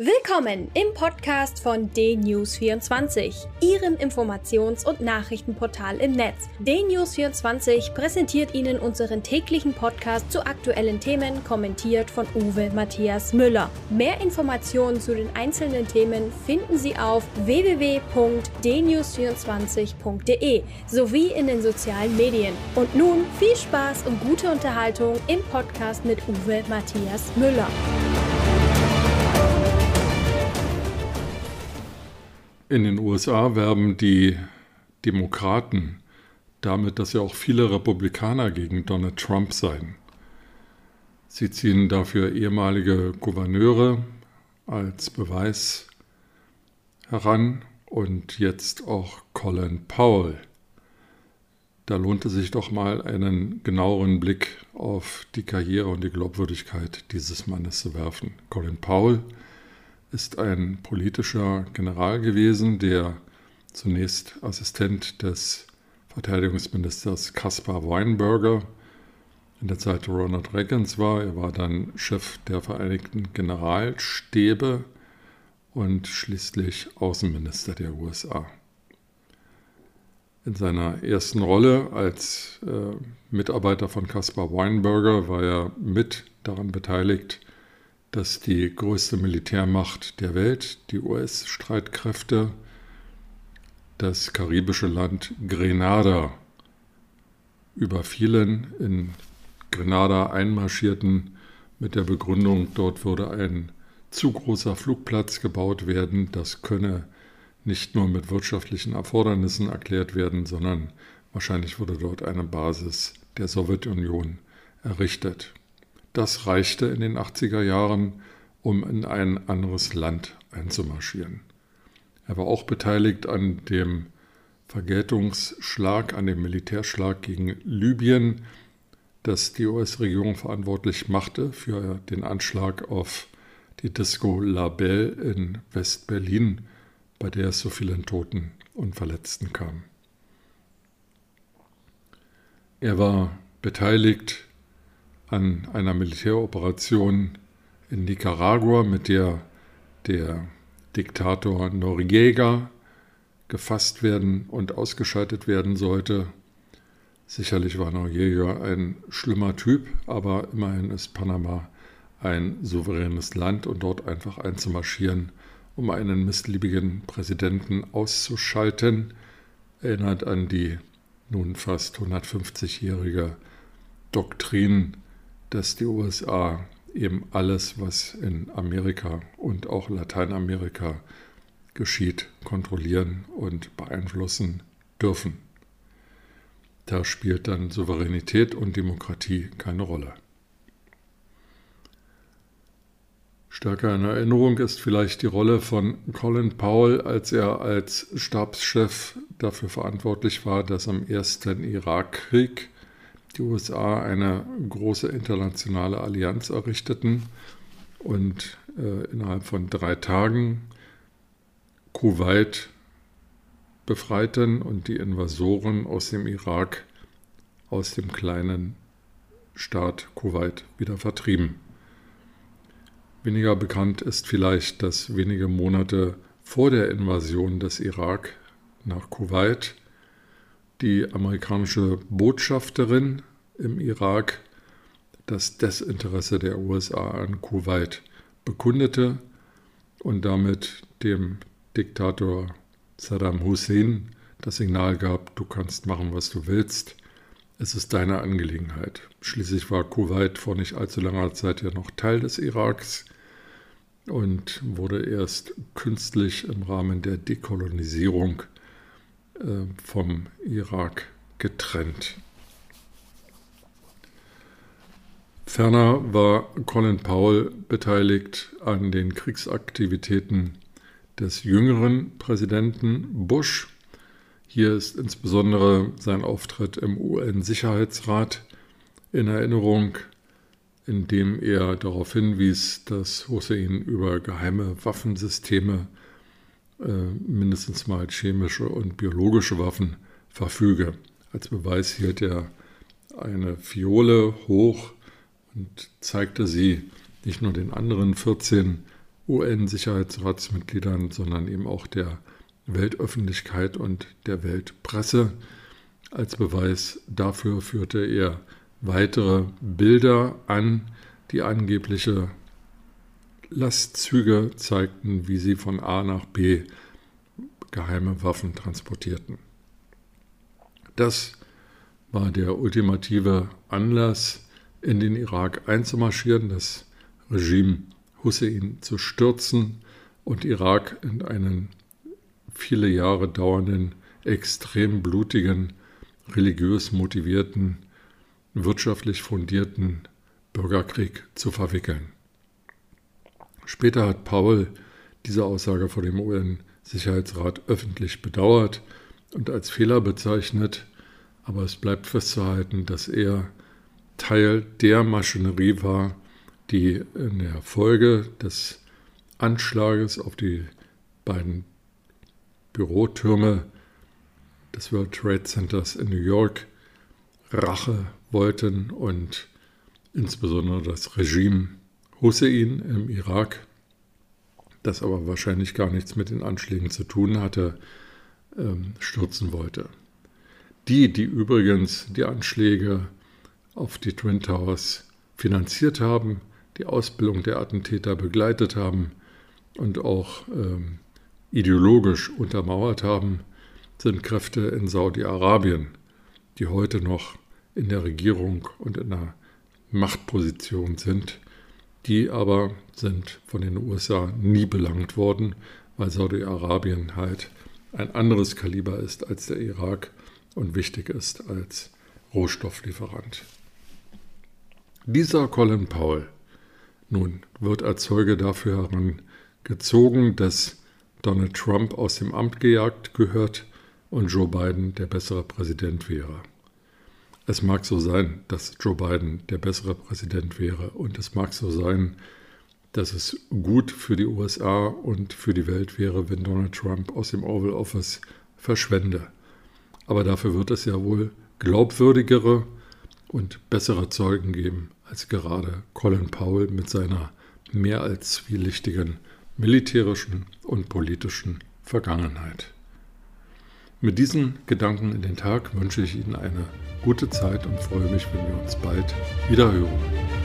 Willkommen im Podcast von DNews24, Ihrem Informations- und Nachrichtenportal im Netz. DNews24 präsentiert Ihnen unseren täglichen Podcast zu aktuellen Themen, kommentiert von Uwe Matthias Müller. Mehr Informationen zu den einzelnen Themen finden Sie auf www.dnews24.de sowie in den sozialen Medien. Und nun viel Spaß und gute Unterhaltung im Podcast mit Uwe Matthias Müller. In den USA werben die Demokraten damit, dass ja auch viele Republikaner gegen Donald Trump seien. Sie ziehen dafür ehemalige Gouverneure als Beweis heran und jetzt auch Colin Powell. Da lohnt es sich doch mal einen genaueren Blick auf die Karriere und die Glaubwürdigkeit dieses Mannes zu werfen. Colin Powell ist ein politischer General gewesen, der zunächst Assistent des Verteidigungsministers Caspar Weinberger in der Zeit Ronald Reagans war. Er war dann Chef der Vereinigten Generalstäbe und schließlich Außenminister der USA. In seiner ersten Rolle als äh, Mitarbeiter von Caspar Weinberger war er mit daran beteiligt, dass die größte Militärmacht der Welt, die US-Streitkräfte, das karibische Land Grenada überfielen, in Grenada einmarschierten mit der Begründung, dort würde ein zu großer Flugplatz gebaut werden, das könne nicht nur mit wirtschaftlichen Erfordernissen erklärt werden, sondern wahrscheinlich wurde dort eine Basis der Sowjetunion errichtet. Das reichte in den 80er Jahren, um in ein anderes Land einzumarschieren. Er war auch beteiligt an dem Vergeltungsschlag, an dem Militärschlag gegen Libyen, das die US-Regierung verantwortlich machte für den Anschlag auf die Disco La Belle in West-Berlin, bei der es zu vielen Toten und Verletzten kam. Er war beteiligt an einer Militäroperation in Nicaragua, mit der der Diktator Noriega gefasst werden und ausgeschaltet werden sollte. Sicherlich war Noriega ein schlimmer Typ, aber immerhin ist Panama ein souveränes Land und dort einfach einzumarschieren, um einen missliebigen Präsidenten auszuschalten, erinnert an die nun fast 150-jährige Doktrin dass die USA eben alles, was in Amerika und auch Lateinamerika geschieht, kontrollieren und beeinflussen dürfen. Da spielt dann Souveränität und Demokratie keine Rolle. Stärker in Erinnerung ist vielleicht die Rolle von Colin Powell, als er als Stabschef dafür verantwortlich war, dass am ersten Irakkrieg die USA eine große internationale Allianz errichteten und äh, innerhalb von drei Tagen Kuwait befreiten und die Invasoren aus dem Irak aus dem kleinen Staat Kuwait wieder vertrieben. Weniger bekannt ist vielleicht, dass wenige Monate vor der Invasion des Irak nach Kuwait die amerikanische Botschafterin im Irak das Desinteresse der USA an Kuwait bekundete und damit dem Diktator Saddam Hussein das Signal gab, du kannst machen, was du willst, es ist deine Angelegenheit. Schließlich war Kuwait vor nicht allzu langer Zeit ja noch Teil des Iraks und wurde erst künstlich im Rahmen der Dekolonisierung vom Irak getrennt. Ferner war Colin Powell beteiligt an den Kriegsaktivitäten des jüngeren Präsidenten Bush. Hier ist insbesondere sein Auftritt im UN-Sicherheitsrat in Erinnerung, in dem er darauf hinwies, dass Hussein über geheime Waffensysteme, mindestens mal chemische und biologische Waffen, verfüge. Als Beweis hielt er eine Fiole hoch und zeigte sie nicht nur den anderen 14 UN-Sicherheitsratsmitgliedern, sondern eben auch der Weltöffentlichkeit und der Weltpresse. Als Beweis dafür führte er weitere Bilder an, die angebliche Lastzüge zeigten, wie sie von A nach B geheime Waffen transportierten. Das war der ultimative Anlass, in den Irak einzumarschieren, das Regime Hussein zu stürzen und Irak in einen viele Jahre dauernden, extrem blutigen, religiös motivierten, wirtschaftlich fundierten Bürgerkrieg zu verwickeln. Später hat Paul diese Aussage vor dem UN-Sicherheitsrat öffentlich bedauert und als Fehler bezeichnet, aber es bleibt festzuhalten, dass er Teil der Maschinerie war, die in der Folge des Anschlages auf die beiden Bürotürme des World Trade Centers in New York Rache wollten und insbesondere das Regime Hussein im Irak, das aber wahrscheinlich gar nichts mit den Anschlägen zu tun hatte, ähm, stürzen wollte. Die, die übrigens die Anschläge auf die Twin Towers finanziert haben, die Ausbildung der Attentäter begleitet haben und auch ähm, ideologisch untermauert haben, sind Kräfte in Saudi-Arabien, die heute noch in der Regierung und in der Machtposition sind. Die aber sind von den USA nie belangt worden, weil Saudi-Arabien halt ein anderes Kaliber ist als der Irak und wichtig ist als Rohstofflieferant. Dieser Colin Powell nun wird als Zeuge dafür herangezogen, dass Donald Trump aus dem Amt gejagt gehört und Joe Biden der bessere Präsident wäre. Es mag so sein, dass Joe Biden der bessere Präsident wäre und es mag so sein, dass es gut für die USA und für die Welt wäre, wenn Donald Trump aus dem Oval Office verschwende. Aber dafür wird es ja wohl glaubwürdigere und bessere Zeugen geben als gerade Colin Powell mit seiner mehr als zwielichtigen militärischen und politischen Vergangenheit. Mit diesen Gedanken in den Tag wünsche ich Ihnen eine gute Zeit und freue mich, wenn wir uns bald wieder hören.